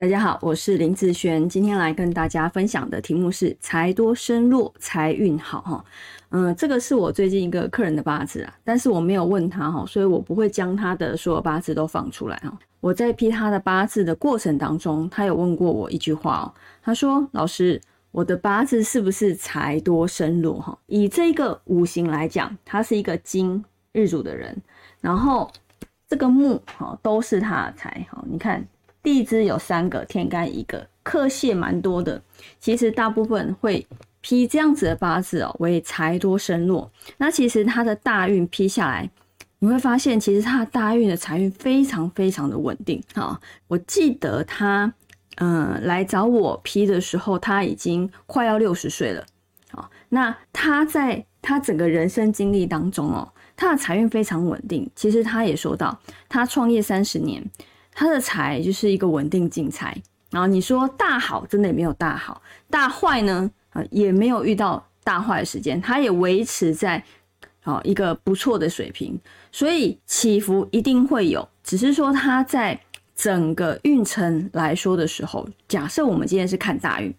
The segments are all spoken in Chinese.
大家好，我是林子璇，今天来跟大家分享的题目是财多身弱，财运好哈。嗯，这个是我最近一个客人的八字啊，但是我没有问他哈，所以我不会将他的所有八字都放出来哈。我在批他的八字的过程当中，他有问过我一句话哦，他说：“老师，我的八字是不是财多身弱哈？以这个五行来讲，他是一个金日主的人，然后这个木哈都是他的财哈，你看。”地支有三个，天干一个，克泄蛮多的。其实大部分会批这样子的八字哦，为财多身弱。那其实他的大运批下来，你会发现，其实他的大运的财运非常非常的稳定啊。我记得他嗯来找我批的时候，他已经快要六十岁了。好，那他在他整个人生经历当中哦，他的财运非常稳定。其实他也说到，他创业三十年。他的财就是一个稳定进财，然后你说大好，真的也没有大好；大坏呢，啊，也没有遇到大坏的时间，它也维持在啊一个不错的水平。所以起伏一定会有，只是说它在整个运程来说的时候，假设我们今天是看大运，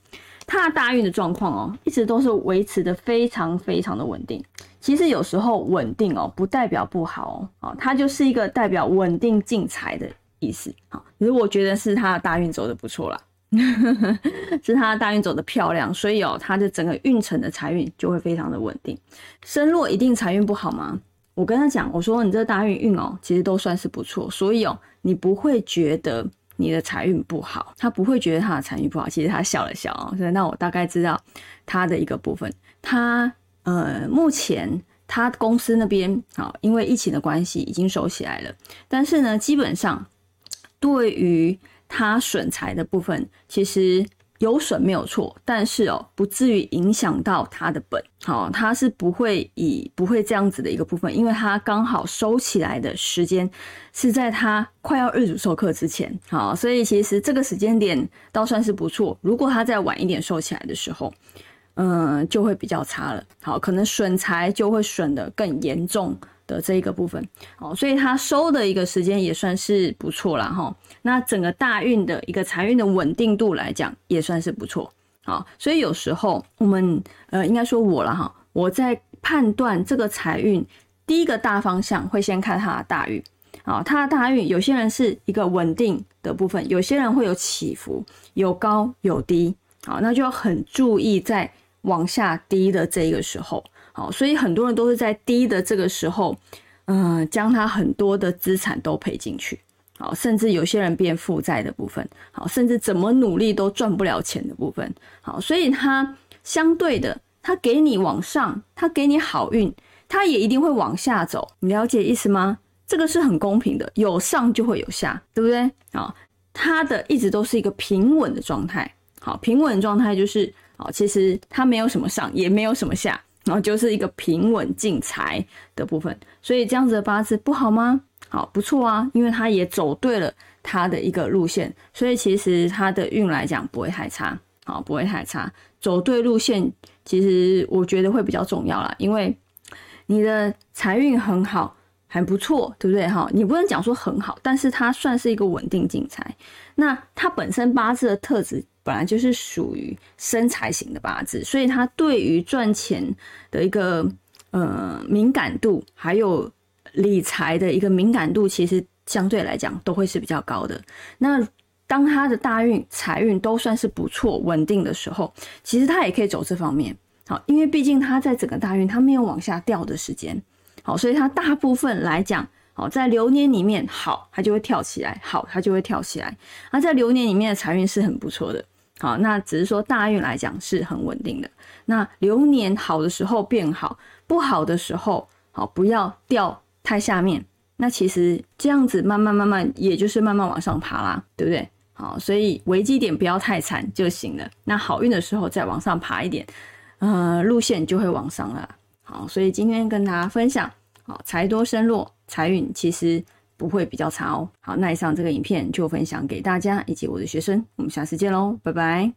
它的大运的状况哦，一直都是维持的非常非常的稳定。其实有时候稳定哦，不代表不好哦，啊，它就是一个代表稳定进财的。意思好，可是我觉得是他的大运走的不错啦，是他的大运走的漂亮，所以哦，他的整个运程的财运就会非常的稳定。身弱一定财运不好吗？我跟他讲，我说你这大运运哦，其实都算是不错，所以哦，你不会觉得你的财运不好，他不会觉得他的财运不好。其实他笑了笑啊，所以那我大概知道他的一个部分。他呃，目前他公司那边啊，因为疫情的关系已经收起来了，但是呢，基本上。对于他损财的部分，其实有损没有错，但是哦，不至于影响到他的本，好，他是不会以不会这样子的一个部分，因为他刚好收起来的时间是在他快要日主授课之前，好，所以其实这个时间点倒算是不错。如果他再晚一点收起来的时候，嗯，就会比较差了，好，可能损财就会损得更严重。的这一个部分，哦，所以他收的一个时间也算是不错了哈。那整个大运的一个财运的稳定度来讲，也算是不错，啊，所以有时候我们呃，应该说我了哈，我在判断这个财运第一个大方向会先看他的大运，啊，他的大运有些人是一个稳定的部分，有些人会有起伏，有高有低，啊，那就要很注意在往下低的这个时候。好，所以很多人都是在低的这个时候，嗯，将他很多的资产都赔进去，好，甚至有些人变负债的部分，好，甚至怎么努力都赚不了钱的部分，好，所以他相对的，他给你往上，他给你好运，他也一定会往下走，你了解意思吗？这个是很公平的，有上就会有下，对不对？好，他的一直都是一个平稳的状态，好，平稳状态就是，好，其实他没有什么上，也没有什么下。然后就是一个平稳进财的部分，所以这样子的八字不好吗？好，不错啊，因为他也走对了他的一个路线，所以其实他的运来讲不会太差，好，不会太差。走对路线，其实我觉得会比较重要啦，因为你的财运很好，还不错，对不对？哈，你不能讲说很好，但是它算是一个稳定进财。那它本身八字的特质。本来就是属于生财型的八字，所以他对于赚钱的一个呃敏感度，还有理财的一个敏感度，其实相对来讲都会是比较高的。那当他的大运、财运都算是不错、稳定的时候，其实他也可以走这方面。好，因为毕竟他在整个大运他没有往下掉的时间，好，所以他大部分来讲。好，在流年里面好，它就会跳起来；好，它就会跳起来。而在流年里面的财运是很不错的。好，那只是说大运来讲是很稳定的。那流年好的时候变好，不好的时候好，不要掉太下面。那其实这样子慢慢慢慢，也就是慢慢往上爬啦，对不对？好，所以危机点不要太惨就行了。那好运的时候再往上爬一点，呃，路线就会往上了。好，所以今天跟大家分享，好，财多身弱。财运其实不会比较差哦。好，那以上这个影片就分享给大家以及我的学生，我们下次见喽，拜拜。